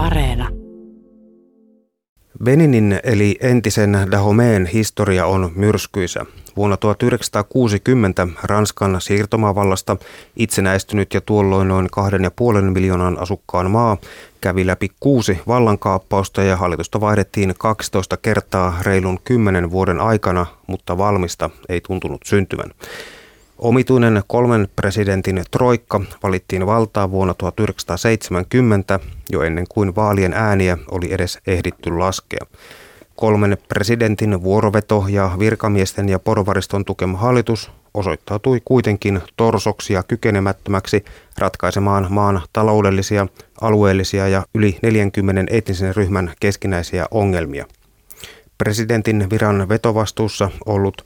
Areena. Beninin eli entisen Dahomeen historia on myrskyisä. Vuonna 1960 Ranskan siirtomavallasta itsenäistynyt ja tuolloin noin kahden ja puolen miljoonan asukkaan maa kävi läpi kuusi vallankaappausta ja hallitusta vaihdettiin 12 kertaa reilun kymmenen vuoden aikana, mutta valmista ei tuntunut syntyvän. Omituinen kolmen presidentin troikka valittiin valtaa vuonna 1970 jo ennen kuin vaalien ääniä oli edes ehditty laskea. Kolmen presidentin vuoroveto ja virkamiesten ja porvariston tukema hallitus osoittautui kuitenkin torsoksi ja kykenemättömäksi ratkaisemaan maan taloudellisia, alueellisia ja yli 40 etnisen ryhmän keskinäisiä ongelmia. Presidentin viran vetovastuussa ollut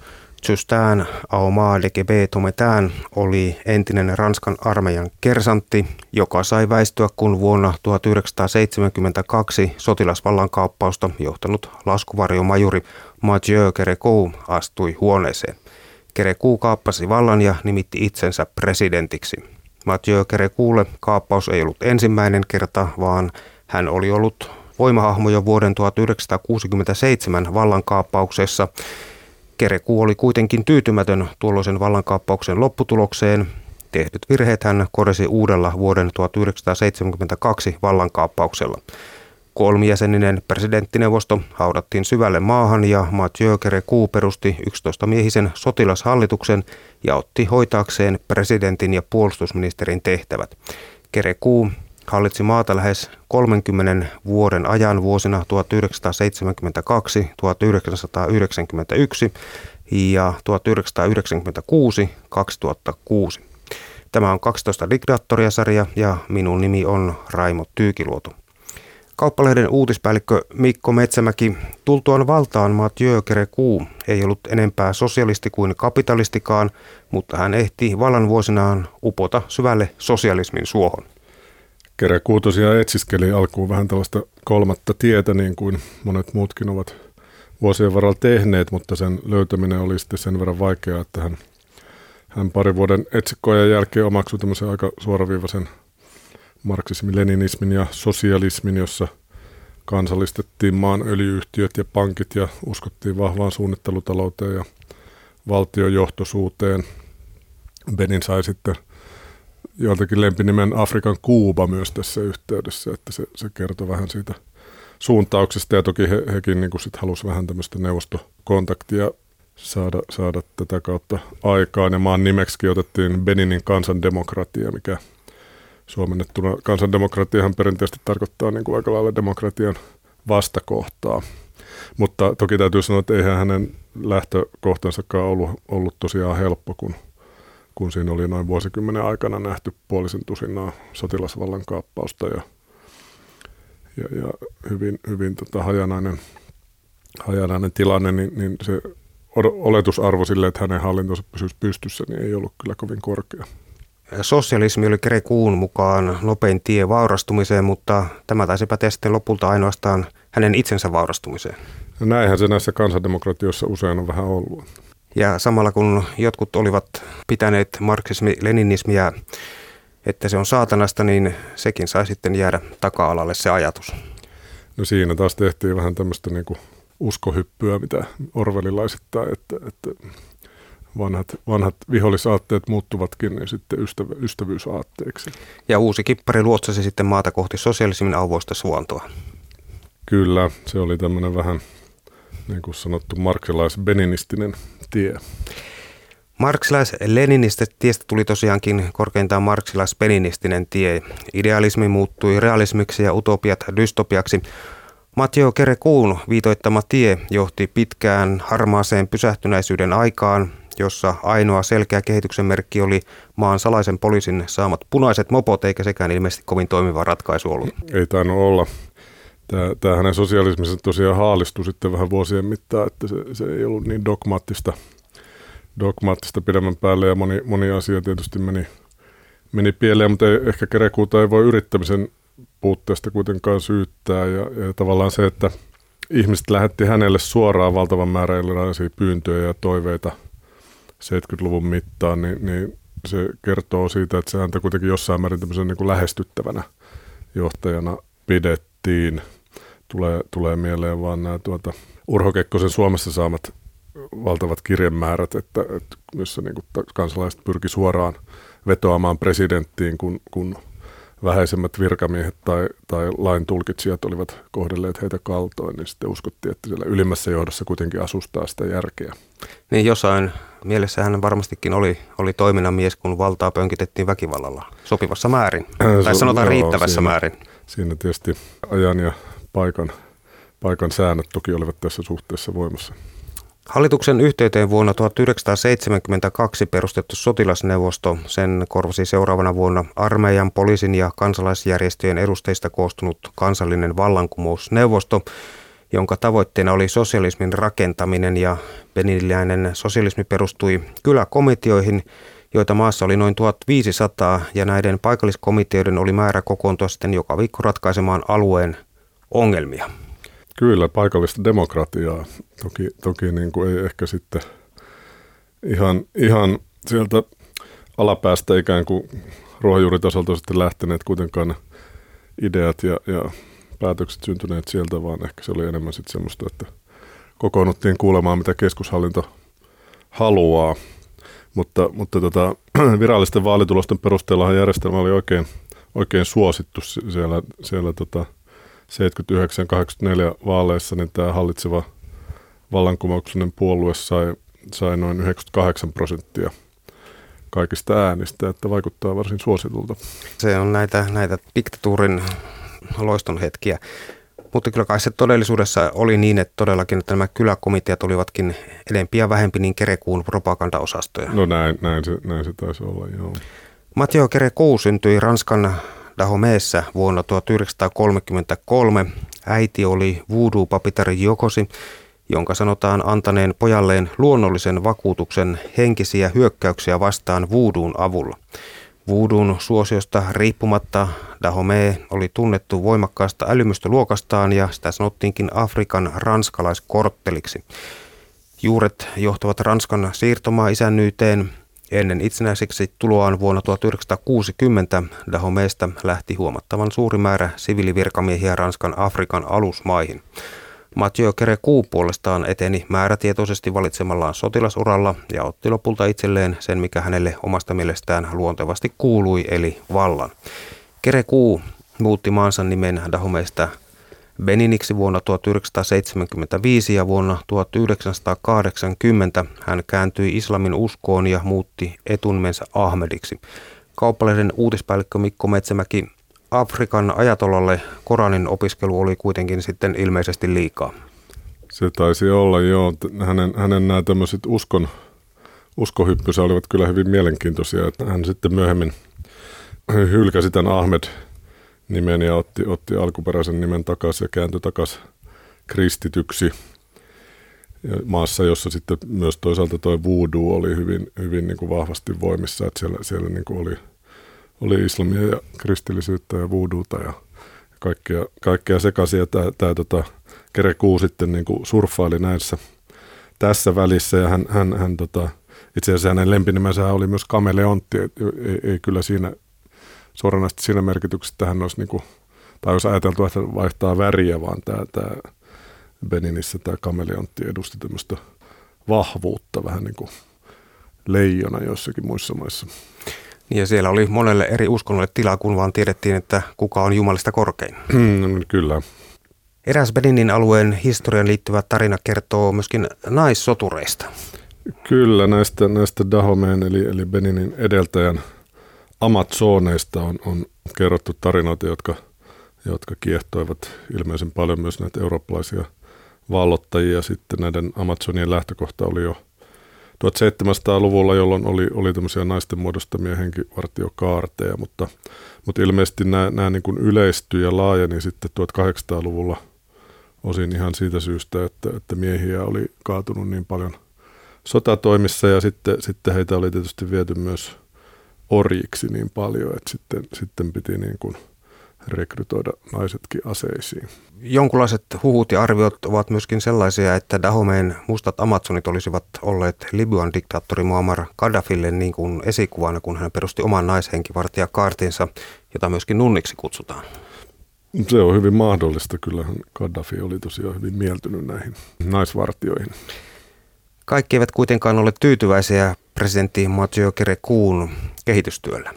Justin Aoma de Tometään oli entinen Ranskan armeijan kersantti, joka sai väistyä, kun vuonna 1972 sotilasvallankaappausta johtanut laskuvarjomajuri Mathieu Kerekou astui huoneeseen. Kerekou kaappasi vallan ja nimitti itsensä presidentiksi. Mathieu Kerekoulle kaappaus ei ollut ensimmäinen kerta, vaan hän oli ollut voimahahmo jo vuoden 1967 vallankaappauksessa, Kereku oli kuitenkin tyytymätön tuolloisen vallankaappauksen lopputulokseen. Tehdyt virheet hän korjasi uudella vuoden 1972 vallankaappauksella. Kolmijäseninen presidenttineuvosto haudattiin syvälle maahan ja Mathieu Kereku perusti 11-miehisen sotilashallituksen ja otti hoitaakseen presidentin ja puolustusministerin tehtävät. Kereku Hallitsi maata lähes 30 vuoden ajan vuosina 1972-1991 ja 1996-2006. Tämä on 12 diktaattoriasarja ja minun nimi on Raimo Tyykiluoto. Kauppalehden uutispäällikkö Mikko Metsämäki, tultuaan valtaan Mathieu Kerekuu ei ollut enempää sosialisti kuin kapitalistikaan, mutta hän ehti vallan vuosinaan upota syvälle sosialismin suohon. Kerekuu tosiaan etsiskeli alkuun vähän tällaista kolmatta tietä, niin kuin monet muutkin ovat vuosien varrella tehneet, mutta sen löytäminen oli sitten sen verran vaikeaa, että hän, hän pari vuoden etsikkojen jälkeen omaksui tämmöisen aika suoraviivaisen marksismin, leninismin ja sosialismin, jossa kansallistettiin maan öljyyhtiöt ja pankit ja uskottiin vahvaan suunnittelutalouteen ja valtiojohtoisuuteen. Benin sai sitten – joiltakin lempinimen Afrikan Kuuba myös tässä yhteydessä, että se, se kertoo vähän siitä suuntauksesta ja toki he, hekin niin sit halusivat vähän tämmöistä neuvostokontaktia saada, saada tätä kautta aikaan ja maan nimeksi otettiin Beninin kansandemokratia, mikä suomennettuna kansandemokratiahan perinteisesti tarkoittaa niin kuin aika lailla demokratian vastakohtaa. Mutta toki täytyy sanoa, että eihän hänen lähtökohtansakaan ollut, ollut tosiaan helppo, kun kun siinä oli noin vuosikymmenen aikana nähty puolisen tusinaa sotilasvallan kaappausta ja, ja, ja hyvin, hyvin tota hajanainen, hajanainen tilanne, niin, niin se oletusarvo sille, että hänen hallintonsa pysyisi pystyssä, niin ei ollut kyllä kovin korkea. Sosialismi oli Kerekuun mukaan nopein tie vaurastumiseen, mutta tämä taisi päteä sitten lopulta ainoastaan hänen itsensä vaurastumiseen. No näinhän se näissä kansandemokratioissa usein on vähän ollut. Ja samalla kun jotkut olivat pitäneet marksismi-leninismiä, että se on saatanasta, niin sekin sai sitten jäädä taka-alalle se ajatus. No siinä taas tehtiin vähän tämmöistä niin kuin uskohyppyä, mitä orvelilaisittain, että, että vanhat, vanhat vihollisaatteet muuttuvatkin niin sitten ystävä, ystävyysaatteeksi. Ja uusi kippari luotsasi sitten maata kohti sosialismin auvoista suontoa. Kyllä, se oli tämmöinen vähän niin kuin sanottu marksilais-beninistinen tie. Marksilais-leninistä tiestä tuli tosiaankin korkeintaan marksilais-beninistinen tie. Idealismi muuttui realismiksi ja utopiat dystopiaksi. Mathieu Kerekuun viitoittama tie johti pitkään harmaaseen pysähtyneisyyden aikaan, jossa ainoa selkeä kehityksen merkki oli maan salaisen poliisin saamat punaiset mopot, eikä sekään ilmeisesti kovin toimiva ratkaisu ollut. Ei tainnut olla. Tämä, hänen sosialisminsa tosiaan haalistui sitten vähän vuosien mittaan, että se, se ei ollut niin dogmaattista, dogmaattista pidemmän päälle ja moni, moni asia tietysti meni, meni pieleen, mutta ei, ehkä kerekuuta ei voi yrittämisen puutteesta kuitenkaan syyttää ja, ja tavallaan se, että ihmiset lähetti hänelle suoraan valtavan määrän erilaisia pyyntöjä ja toiveita 70-luvun mittaan, niin, niin se kertoo siitä, että se häntä kuitenkin jossain määrin tämmöisen niin kuin lähestyttävänä johtajana pidettiin. Tulee, tulee mieleen vaan nämä tuota, Urho Kekkosen Suomessa saamat valtavat kirjemäärät, että, että missä niin kuin kansalaiset pyrki suoraan vetoamaan presidenttiin, kun, kun vähäisemmät virkamiehet tai, tai lain tulkitsijat olivat kohdelleet heitä kaltoin, niin sitten uskottiin, että siellä ylimmässä johdossa kuitenkin asustaa sitä järkeä. Niin jossain mielessä hän varmastikin oli, oli toiminnan mies, kun valtaa pönkitettiin väkivallalla sopivassa määrin, tai sanotaan joo, riittävässä siinä, määrin. Siinä tietysti ajan ja paikan, paikan säännöt toki olivat tässä suhteessa voimassa. Hallituksen yhteyteen vuonna 1972 perustettu sotilasneuvosto, sen korvasi seuraavana vuonna armeijan, poliisin ja kansalaisjärjestöjen edustajista koostunut kansallinen vallankumousneuvosto, jonka tavoitteena oli sosialismin rakentaminen ja beniliäinen sosialismi perustui kyläkomiteoihin, joita maassa oli noin 1500 ja näiden paikalliskomiteoiden oli määrä kokoontua sitten joka viikko ratkaisemaan alueen ongelmia. Kyllä, paikallista demokratiaa. Toki, toki niin kuin ei ehkä sitten ihan, ihan sieltä alapäästä ikään kuin ruohonjuuritasolta sitten lähteneet kuitenkaan ideat ja, ja päätökset syntyneet sieltä, vaan ehkä se oli enemmän sitten semmoista, että kokoonnuttiin kuulemaan, mitä keskushallinto haluaa. Mutta, mutta tota, virallisten vaalitulosten perusteella järjestelmä oli oikein, oikein suosittu siellä, siellä tota, 79-84 vaaleissa niin tämä hallitseva vallankumouksellinen puolue sai, sai noin 98 prosenttia kaikista äänistä, että vaikuttaa varsin suositulta. Se on näitä, näitä diktatuurin loiston hetkiä. Mutta kyllä kai se todellisuudessa oli niin, että todellakin että nämä kyläkomiteat olivatkin enempi ja vähempi niin kerekuun propagandaosastoja. No näin, näin, se, näin se taisi olla, joo. Matteo Kerekou syntyi Ranskan Dahomeessa vuonna 1933. Äiti oli voodoo-papitar Jokosi, jonka sanotaan antaneen pojalleen luonnollisen vakuutuksen henkisiä hyökkäyksiä vastaan vuuduun avulla. Vuudun suosiosta riippumatta Dahomey oli tunnettu voimakkaasta älymystöluokastaan ja sitä sanottiinkin Afrikan ranskalaiskortteliksi. Juuret johtavat Ranskan siirtomaa isännyyteen Ennen itsenäiseksi tuloaan vuonna 1960 Dahomeesta lähti huomattavan suuri määrä siviilivirkamiehiä Ranskan Afrikan alusmaihin. Mathieu Kerekou puolestaan eteni määrätietoisesti valitsemallaan sotilasuralla ja otti lopulta itselleen sen, mikä hänelle omasta mielestään luontevasti kuului, eli vallan. Kerekou muutti maansa nimen Dahomeesta Beniniksi vuonna 1975 ja vuonna 1980 hän kääntyi islamin uskoon ja muutti etunimensä Ahmediksi. Kauppalehden uutispäällikkö Mikko Metsämäki, Afrikan ajatolalle Koranin opiskelu oli kuitenkin sitten ilmeisesti liikaa. Se taisi olla, joo. Hänen, hänen nämä tämmöiset uskon, uskohyppysä olivat kyllä hyvin mielenkiintoisia. Että hän sitten myöhemmin hylkäsi tämän Ahmed nimen ja otti, otti alkuperäisen nimen takaisin ja kääntyi takaisin kristityksi. Maassa, jossa sitten myös toisaalta tuo voodoo oli hyvin, hyvin niin kuin vahvasti voimissa, että siellä, siellä niin kuin oli, oli islamia ja kristillisyyttä ja voodoota ja kaikkea, kaikkea sekaisin. Tämä, tämä tota, Kerekuu sitten niin kuin surffaili näissä tässä välissä ja hän, hän, hän tota, itse asiassa hänen lempinimensä oli myös kameleontti, ei, ei kyllä siinä suoranaisesti siinä merkityksessä tähän olisi, niin kuin, tai jos ajateltu, että vaihtaa väriä, vaan tämä, tämä Beninissä tämä kameleontti edusti tämmöistä vahvuutta, vähän niin kuin leijona joissakin muissa maissa. Ja siellä oli monelle eri uskonnolle tilaa, kun vaan tiedettiin, että kuka on Jumalista korkein. Mm, kyllä. Eräs Beninin alueen historian liittyvä tarina kertoo myöskin naissotureista. Kyllä, näistä, näistä Dahomeen eli, eli Beninin edeltäjän – Amazoneista on, on kerrottu tarinoita, jotka, jotka kiehtoivat ilmeisen paljon myös näitä eurooppalaisia vallottajia. Sitten näiden Amazonien lähtökohta oli jo 1700-luvulla, jolloin oli, oli tämmöisiä naisten muodostamia henkivartiokaarteja, mutta, mutta ilmeisesti nämä, nämä niin kuin yleistyi ja laajeni sitten 1800-luvulla osin ihan siitä syystä, että, että miehiä oli kaatunut niin paljon sotatoimissa ja sitten, sitten heitä oli tietysti viety myös – orjiksi niin paljon, että sitten, sitten piti niin kuin rekrytoida naisetkin aseisiin. Jonkunlaiset huhut ja arviot ovat myöskin sellaisia, että Dahomeen mustat Amazonit olisivat olleet Libyan diktaattori Muammar Gaddafille niin kuin esikuvana, kun hän perusti oman naishenkivartijakaartinsa, jota myöskin nunniksi kutsutaan. Se on hyvin mahdollista. Kyllähän Gaddafi oli tosiaan hyvin mieltynyt näihin naisvartioihin. Kaikki eivät kuitenkaan ole tyytyväisiä presidentti Mathieu Kerekuun kehitystyöllä.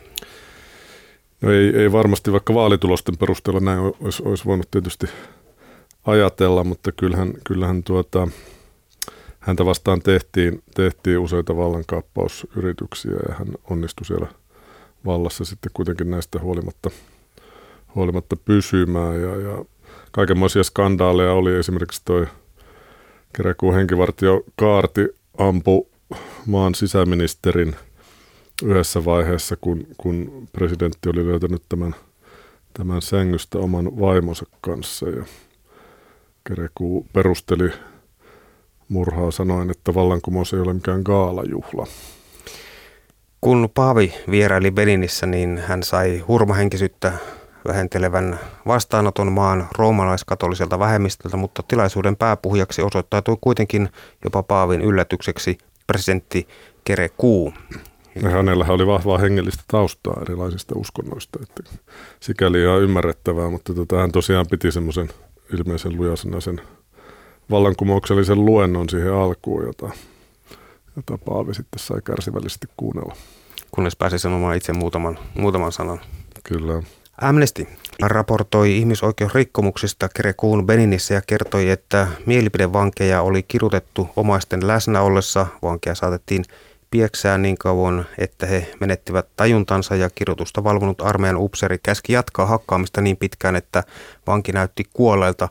No ei, ei varmasti, vaikka vaalitulosten perusteella näin olisi, olisi voinut tietysti ajatella, mutta kyllähän, kyllähän tuota, häntä vastaan tehtiin, tehtiin useita vallankaappausyrityksiä ja hän onnistui siellä vallassa sitten kuitenkin näistä huolimatta, huolimatta pysymään. Ja, ja kaikenlaisia skandaaleja oli esimerkiksi toi Kerekuun henkivartio Kaarti ampu maan sisäministerin yhdessä vaiheessa, kun, kun presidentti oli löytänyt tämän, tämän sängystä oman vaimonsa kanssa. Ja Kerekuu perusteli murhaa sanoen, että vallankumous ei ole mikään gaalajuhla. Kun Paavi vieraili Beninissä, niin hän sai hurmahenkisyyttä vähentelevän vastaanoton maan roomalaiskatoliselta vähemmistöltä, mutta tilaisuuden pääpuhujaksi osoittautui kuitenkin jopa Paavin yllätykseksi presidentti Kere Kuu. Ja hänellä oli vahvaa hengellistä taustaa erilaisista uskonnoista, että sikäli ihan ymmärrettävää, mutta tota, hän tosiaan piti semmoisen ilmeisen lujasena sen vallankumouksellisen luennon siihen alkuun, jota, jota Paavi sitten sai kärsivällisesti kuunnella. Kunnes pääsi sanomaan itse muutaman, muutaman sanan. Kyllä. Amnesty raportoi ihmisoikeusrikkomuksista Kerekuun Beninissä ja kertoi, että mielipidevankeja oli kirutettu omaisten läsnä ollessa. Vankeja saatettiin pieksää niin kauan, että he menettivät tajuntansa ja kirjoitusta valvonut armeijan upseri käski jatkaa hakkaamista niin pitkään, että vanki näytti kuolleelta.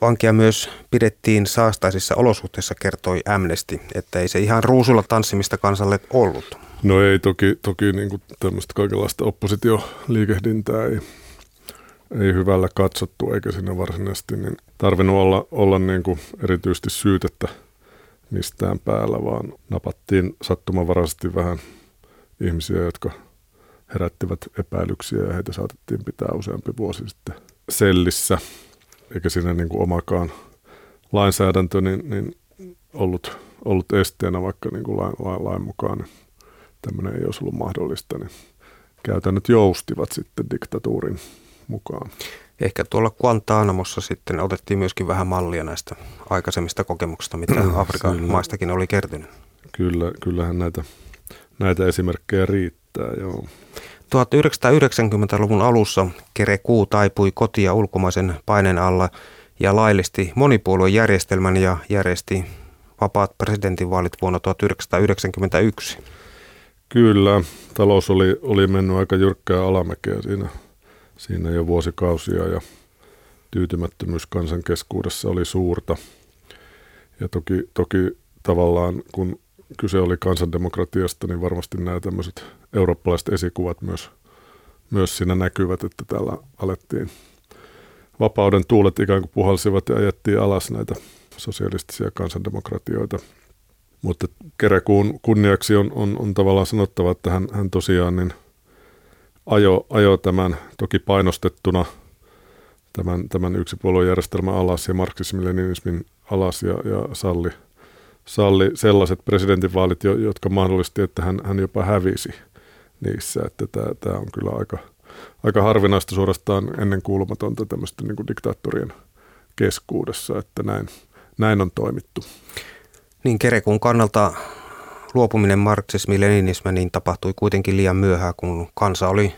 Vankia myös pidettiin saastaisissa olosuhteissa, kertoi Amnesty, että ei se ihan ruusulla tanssimista kansalle ollut. No ei, toki, toki niin tämmöistä kaikenlaista oppositioliikehdintää ei, ei hyvällä katsottu, eikä siinä varsinaisesti niin tarvinnut olla, olla niin kuin erityisesti syytettä mistään päällä, vaan napattiin sattumanvaraisesti vähän ihmisiä, jotka herättivät epäilyksiä ja heitä saatettiin pitää useampi vuosi sitten sellissä, eikä siinä niin kuin omakaan lainsäädäntö niin, niin ollut, ollut esteenä, vaikka niin kuin lain, lain, lain mukaan niin tämmöinen ei olisi ollut mahdollista, niin käytännöt joustivat sitten diktatuurin mukaan. Ehkä tuolla Guantanamossa sitten otettiin myöskin vähän mallia näistä aikaisemmista kokemuksista, mitä Afrikan Kyllä. maistakin oli kertynyt. Kyllä, kyllähän näitä, näitä esimerkkejä riittää, joo. 1990-luvun alussa Kerekuu taipui kotia ulkomaisen paineen alla ja laillisti monipuoluejärjestelmän ja järjesti vapaat presidentinvaalit vuonna 1991. Kyllä, talous oli, oli mennyt aika jyrkkää alamäkeä siinä, siinä jo vuosikausia ja tyytymättömyys kansan keskuudessa oli suurta. Ja toki, toki tavallaan kun kyse oli kansandemokratiasta, niin varmasti nämä tämmöiset eurooppalaiset esikuvat myös, myös siinä näkyvät, että täällä alettiin vapauden tuulet ikään kuin puhalsivat ja ajettiin alas näitä sosialistisia kansandemokratioita – mutta Kerekuun kunniaksi on, on, on tavallaan sanottava, että hän, hän tosiaan niin ajo, ajo tämän toki painostettuna tämän, tämän yksipuoluejärjestelmän alas ja marksismin alas ja, ja salli, salli sellaiset presidentinvaalit, jotka mahdollisti, että hän, hän jopa hävisi niissä. Että tämä, tämä on kyllä aika, aika harvinaista suorastaan ennen kuulumatonta tämmöistä niin diktaattorien keskuudessa, että näin, näin on toimittu. Niin Kerekun kannalta luopuminen marksismi-leninismi niin tapahtui kuitenkin liian myöhään, kun kansa oli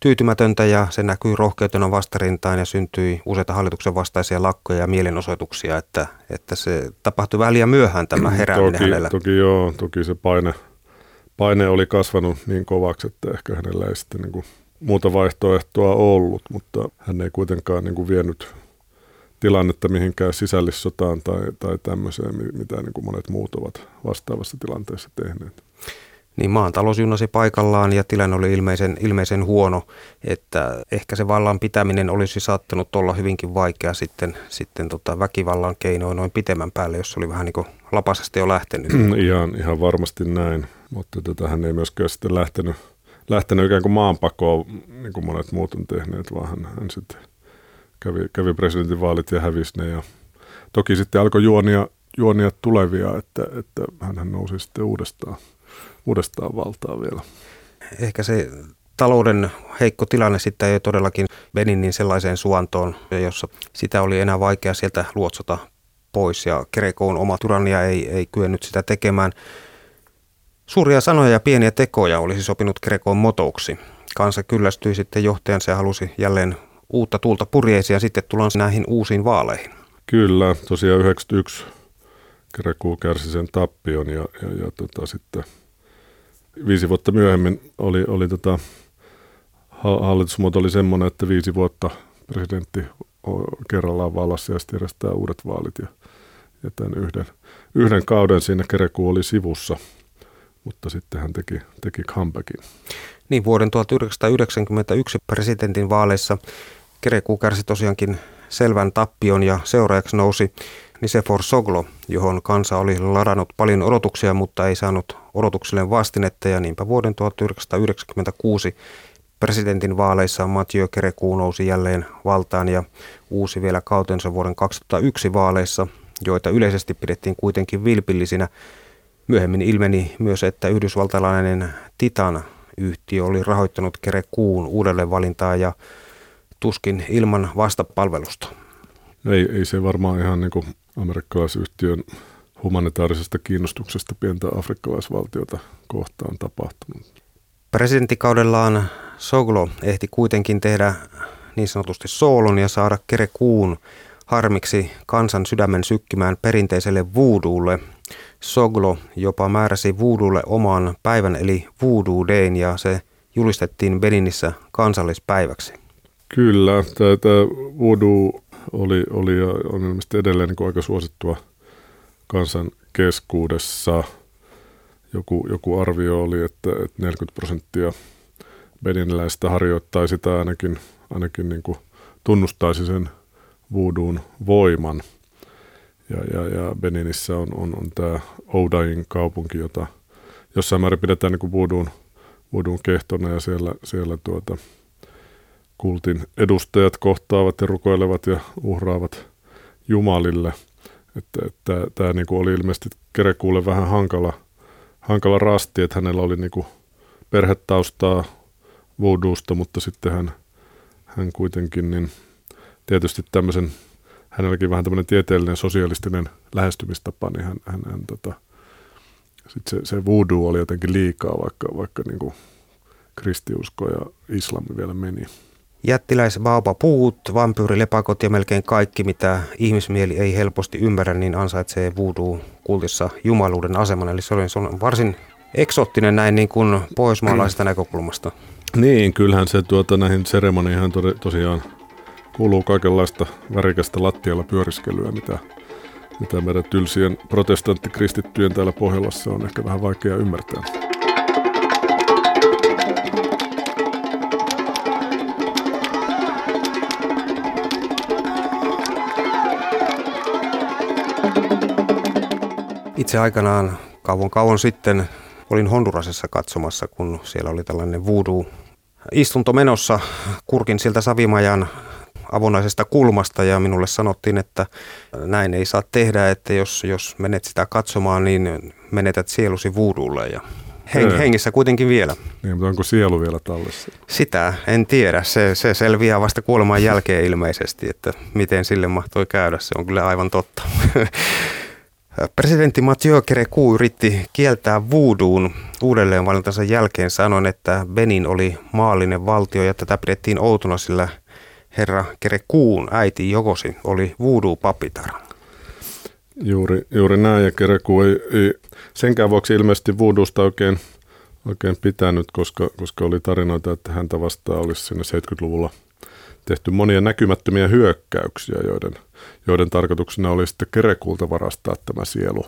tyytymätöntä ja se näkyi rohkeutena vastarintaan ja syntyi useita hallituksen vastaisia lakkoja ja mielenosoituksia, että, että se tapahtui vähän liian myöhään tämä herääminen toki, hänellä. Toki joo, toki se paine, paine oli kasvanut niin kovaksi, että ehkä hänellä ei sitten niin kuin muuta vaihtoehtoa ollut, mutta hän ei kuitenkaan niin kuin vienyt tilannetta mihinkään sisällissotaan tai, tai tämmöiseen, mitä niin kuin monet muut ovat vastaavassa tilanteessa tehneet. Niin maan talous junnasi paikallaan ja tilanne oli ilmeisen, ilmeisen huono, että ehkä se vallan pitäminen olisi saattanut olla hyvinkin vaikea sitten, sitten tota väkivallan keinoin noin pitemmän päälle, jos oli vähän niin kuin lapasesti jo lähtenyt. ihan, ihan varmasti näin, mutta tota, hän ei myöskään sitten lähtenyt, lähtenyt ikään kuin maanpakoon, niin kuin monet muut on tehneet, vaan hän, hän sitten kävi, kävi presidentinvaalit ja hävisi ne. Ja toki sitten alkoi juonia, juonia tulevia, että, että hän nousi sitten uudestaan, uudestaan valtaa vielä. Ehkä se talouden heikko tilanne sitten ei todellakin Beninin sellaiseen suantoon, jossa sitä oli enää vaikea sieltä luotsata pois ja Kerekoon oma tyrannia ei, ei kyennyt sitä tekemään. Suuria sanoja ja pieniä tekoja olisi sopinut Kerekoon motouksi. Kansa kyllästyi sitten johtajansa ja halusi jälleen uutta tuulta purjeisiin ja sitten tullaan näihin uusiin vaaleihin. Kyllä, tosiaan 91 Kerekuu kärsi sen tappion ja, ja, ja tota, sitten viisi vuotta myöhemmin oli, oli tota, hallitusmuoto oli semmoinen, että viisi vuotta presidentti kerrallaan vallassa ja sitten järjestää uudet vaalit. Ja, ja tämän yhden, yhden kauden siinä Kerekuu oli sivussa, mutta sitten hän teki, teki comebackin. Niin, vuoden 1991 presidentin vaaleissa Kerekuu kärsi tosiaankin selvän tappion ja seuraajaksi nousi Nisefor Soglo, johon kansa oli ladannut paljon odotuksia, mutta ei saanut odotuksille vastinetta ja niinpä vuoden 1996 presidentin vaaleissa Mathieu Kerekuu nousi jälleen valtaan ja uusi vielä kautensa vuoden 2001 vaaleissa, joita yleisesti pidettiin kuitenkin vilpillisinä. Myöhemmin ilmeni myös, että yhdysvaltalainen Titan yhtiö oli rahoittanut Kerekuun uudelleen valintaa ja tuskin ilman vastapalvelusta. Ei, ei se varmaan ihan niin kuin amerikkalaisyhtiön humanitaarisesta kiinnostuksesta pientä afrikkalaisvaltiota kohtaan tapahtunut. Presidentikaudellaan Soglo ehti kuitenkin tehdä niin sanotusti soolon ja saada Kerekuun harmiksi kansan sydämen sykkimään perinteiselle voodoolle. Soglo jopa määräsi voodoolle oman päivän eli Voodoo Dayn ja se julistettiin Beninissä kansallispäiväksi. Kyllä, tämä voodoo oli, oli ja on ilmeisesti edelleen niin aika suosittua kansan keskuudessa. Joku, joku arvio oli, että, että 40 prosenttia beniniläistä harjoittaisi sitä ainakin, ainakin niin kuin tunnustaisi sen voodoo'n voiman. Ja, ja, ja Beninissä on, on, on tämä Oudain kaupunki, jota jossain määrin pidetään niin kuin voodoo'n, voodoo'n kehtona ja siellä, siellä tuota, kultin edustajat kohtaavat ja rukoilevat ja uhraavat Jumalille. Että, että tämä niin kuin oli ilmeisesti Kerekuulle vähän hankala, hankala rasti, että hänellä oli niin kuin perhetaustaa voodoosta, mutta sitten hän, hän kuitenkin niin tietysti tämmöisen, hänelläkin vähän tämmöinen tieteellinen sosialistinen lähestymistapa, niin hän, hän, hän tota, sit se, se voodoo oli jotenkin liikaa, vaikka, vaikka niin kuin kristiusko ja islami vielä meni. Jättiläis puut, vampyyrilepakot ja melkein kaikki, mitä ihmismieli ei helposti ymmärrä, niin ansaitsee voodoo-kultissa jumaluuden aseman. Eli se on, varsin eksoottinen näin niin kuin pohjoismaalaisesta näkökulmasta. Niin, kyllähän se tuota, näihin seremonioihin to, tosiaan kuuluu kaikenlaista värikästä lattialla pyöriskelyä, mitä, mitä meidän tylsien protestanttikristittyjen täällä Pohjolassa on ehkä vähän vaikea ymmärtää. Itse aikanaan kauan kauan sitten olin Hondurasessa katsomassa, kun siellä oli tällainen voodoo istunto menossa. Kurkin siltä Savimajan avonaisesta kulmasta ja minulle sanottiin, että näin ei saa tehdä, että jos, jos menet sitä katsomaan, niin menetät sielusi vuudulle ja heng, hengissä kuitenkin vielä. Niin, mutta onko sielu vielä tallessa? Sitä en tiedä. Se, se selviää vasta kuoleman jälkeen ilmeisesti, että miten sille mahtoi käydä. Se on kyllä aivan totta. Presidentti Mathieu Kerekou yritti kieltää voodoo'n uudelleenvalintansa jälkeen sanoen, että Benin oli maallinen valtio ja tätä pidettiin outona, sillä herra Kerekuun äiti Jokosi oli voodoo-papitar. Juuri, juuri näin ja Kereku ei, ei senkään vuoksi ilmeisesti voodoosta oikein, oikein pitänyt, koska, koska oli tarinoita, että häntä vastaan olisi sinne 70-luvulla tehty monia näkymättömiä hyökkäyksiä, joiden – joiden tarkoituksena oli sitten kerekuulta varastaa tämä sielu.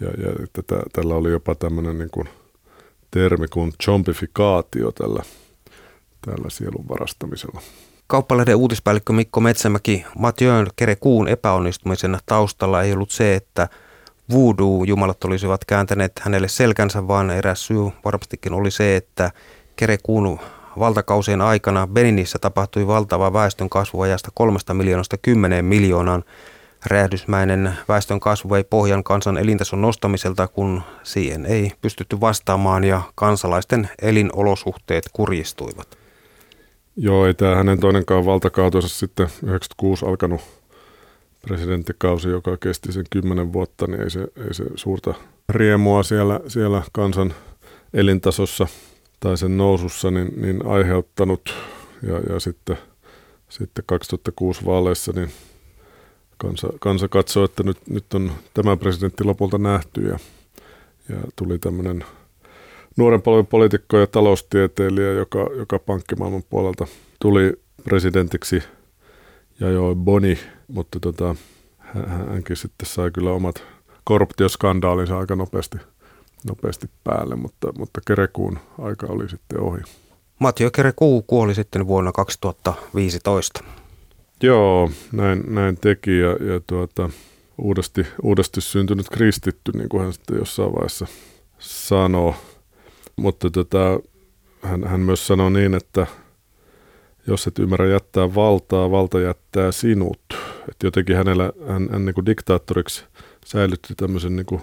Ja, ja tätä, tällä oli jopa tämmöinen niin kuin termi kuin chompifikaatio tällä, tällä sielun varastamisella. Kauppalehden uutispäällikkö Mikko Metsämäki, Mathieu Kerekuun epäonnistumisen taustalla ei ollut se, että voodoo-jumalat olisivat kääntäneet hänelle selkänsä, vaan eräs syy varmastikin oli se, että Kerekuun valtakausien aikana Beninissä tapahtui valtava väestön kasvu ajasta kolmesta miljoonasta kymmeneen miljoonaan. Räjähdysmäinen väestön kasvu vei pohjan kansan elintason nostamiselta, kun siihen ei pystytty vastaamaan ja kansalaisten elinolosuhteet kurjistuivat. Joo, ei tämä hänen toinenkaan valtakautensa sitten 96 alkanut presidenttikausi, joka kesti sen kymmenen vuotta, niin ei se, ei se suurta riemua siellä, siellä kansan elintasossa tai sen nousussa niin, niin aiheuttanut. Ja, ja sitten, sitten 2006 vaaleissa niin kansa, kansa katsoi, että nyt, nyt on tämä presidentti lopulta nähty ja, ja tuli tämmöinen nuoren polven poliitikko ja taloustieteilijä, joka, joka pankkimaailman puolelta tuli presidentiksi ja joo, Boni, mutta tota, hänkin sitten sai kyllä omat korruptioskandaalinsa aika nopeasti, nopeasti päälle, mutta, mutta Kerekuun aika oli sitten ohi. Matjo Kerekuu kuoli sitten vuonna 2015. Joo, näin, näin teki ja, ja tuota, uudesti, uudesti syntynyt kristitty, niin kuin hän sitten jossain vaiheessa sanoo. Mutta tota, hän, hän myös sanoi niin, että jos et ymmärrä jättää valtaa, valta jättää sinut. Et jotenkin hänellä, hän, hän niin kuin diktaattoriksi säilytti tämmöisen niin kuin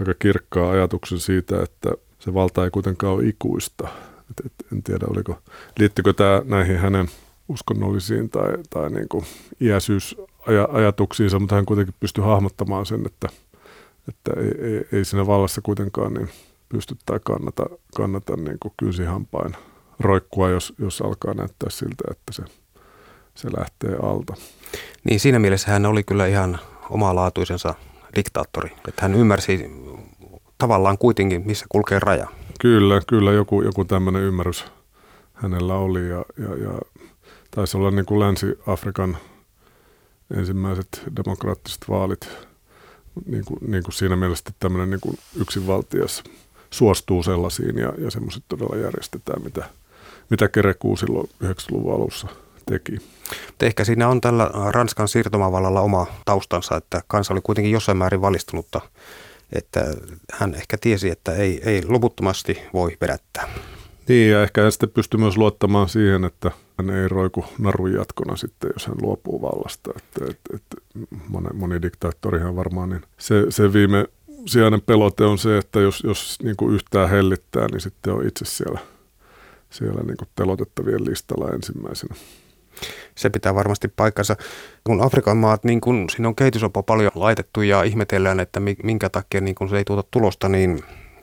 aika kirkkaa ajatuksen siitä, että se valta ei kuitenkaan ole ikuista. Et, et, en tiedä, oliko, liittyykö tämä näihin hänen uskonnollisiin tai, tai niin kuin iäisyysajatuksiinsa, mutta hän kuitenkin pystyi hahmottamaan sen, että, että ei, ei, ei siinä vallassa kuitenkaan niin pysty tai kannata, kannata niin kuin kynsihampain roikkua, jos, jos alkaa näyttää siltä, että se, se lähtee alta. Niin siinä mielessä hän oli kyllä ihan omalaatuisensa diktaattori, että hän ymmärsi tavallaan kuitenkin, missä kulkee raja. Kyllä, kyllä joku, joku tämmöinen ymmärrys hänellä oli ja, ja, ja taisi olla niin kuin Länsi-Afrikan ensimmäiset demokraattiset vaalit niin kuin, niin kuin siinä mielessä tämmöinen niin kuin yksinvaltias suostuu sellaisiin ja, ja semmoiset todella järjestetään, mitä, mitä Kerekuu silloin 90-luvun alussa teki. Ehkä siinä on tällä Ranskan siirtomavallalla oma taustansa, että kansa oli kuitenkin jossain määrin valistunutta, että hän ehkä tiesi, että ei, ei loputtomasti voi vedättää. Niin, ja ehkä hän sitten pystyi myös luottamaan siihen, että hän ei roiku narun jatkona sitten, jos hän luopuu vallasta. Että, että, että moni, moni diktaattorihan varmaan, niin se, se viime sijainen pelote on se, että jos, jos niin kuin yhtään hellittää, niin sitten on itse siellä, siellä niin kuin telotettavien listalla ensimmäisenä. Se pitää varmasti paikkansa. Kun Afrikan maat, niin kun siinä on kehitysopa paljon laitettu ja ihmetellään, että minkä takia niin kun se ei tuota tulosta, niin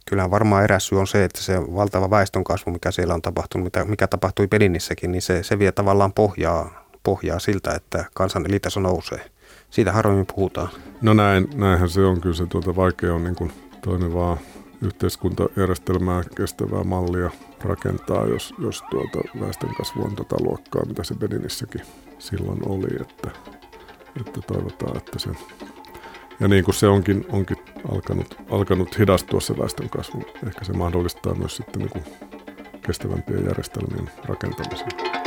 kyllä varmaan eräs syy on se, että se valtava väestönkasvu, mikä siellä on tapahtunut, mikä, mikä tapahtui Pedinissäkin, niin se, se vie tavallaan pohjaa, pohjaa siltä, että kansan elitaso nousee. Siitä harvemmin puhutaan. No näin, näinhän se on kyllä se tuota, vaikea on niin kuin toimivaa yhteiskuntajärjestelmää, kestävää mallia rakentaa, jos, jos tuota väestönkasvu on tota luokkaa, mitä se Beninissäkin silloin oli, että, että toivotaan, että se ja niin kuin se onkin, onkin alkanut, alkanut hidastua se väestönkasvu, ehkä se mahdollistaa myös sitten niin kuin kestävämpien järjestelmien rakentamisen.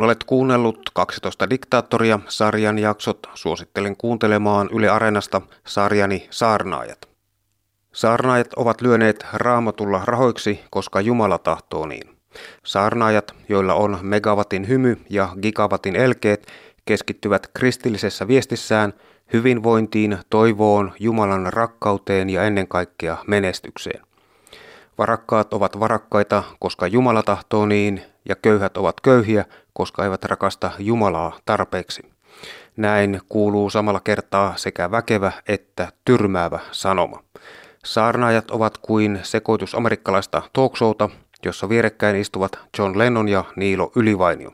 Kun olet kuunnellut 12 diktaattoria sarjan jaksot, suosittelen kuuntelemaan Yle Areenasta sarjani Saarnaajat. Saarnaajat ovat lyöneet raamatulla rahoiksi, koska Jumala tahtoo niin. Saarnaajat, joilla on megawatin hymy ja gigawatin elkeet, keskittyvät kristillisessä viestissään hyvinvointiin, toivoon, Jumalan rakkauteen ja ennen kaikkea menestykseen. Varakkaat ovat varakkaita, koska Jumala tahtoo niin, ja köyhät ovat köyhiä, koska eivät rakasta Jumalaa tarpeeksi. Näin kuuluu samalla kertaa sekä väkevä että tyrmäävä sanoma. Saarnaajat ovat kuin sekoitus amerikkalaista talkshowta, jossa vierekkäin istuvat John Lennon ja Niilo Ylivainio.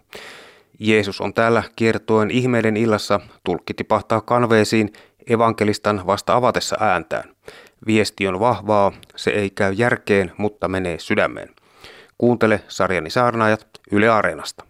Jeesus on täällä kiertoen ihmeiden illassa, tulkki tipahtaa kanveesiin evankelistan vasta avatessa ääntään. Viesti on vahvaa, se ei käy järkeen, mutta menee sydämeen. Kuuntele sarjani saarnaajat Yle Areenasta.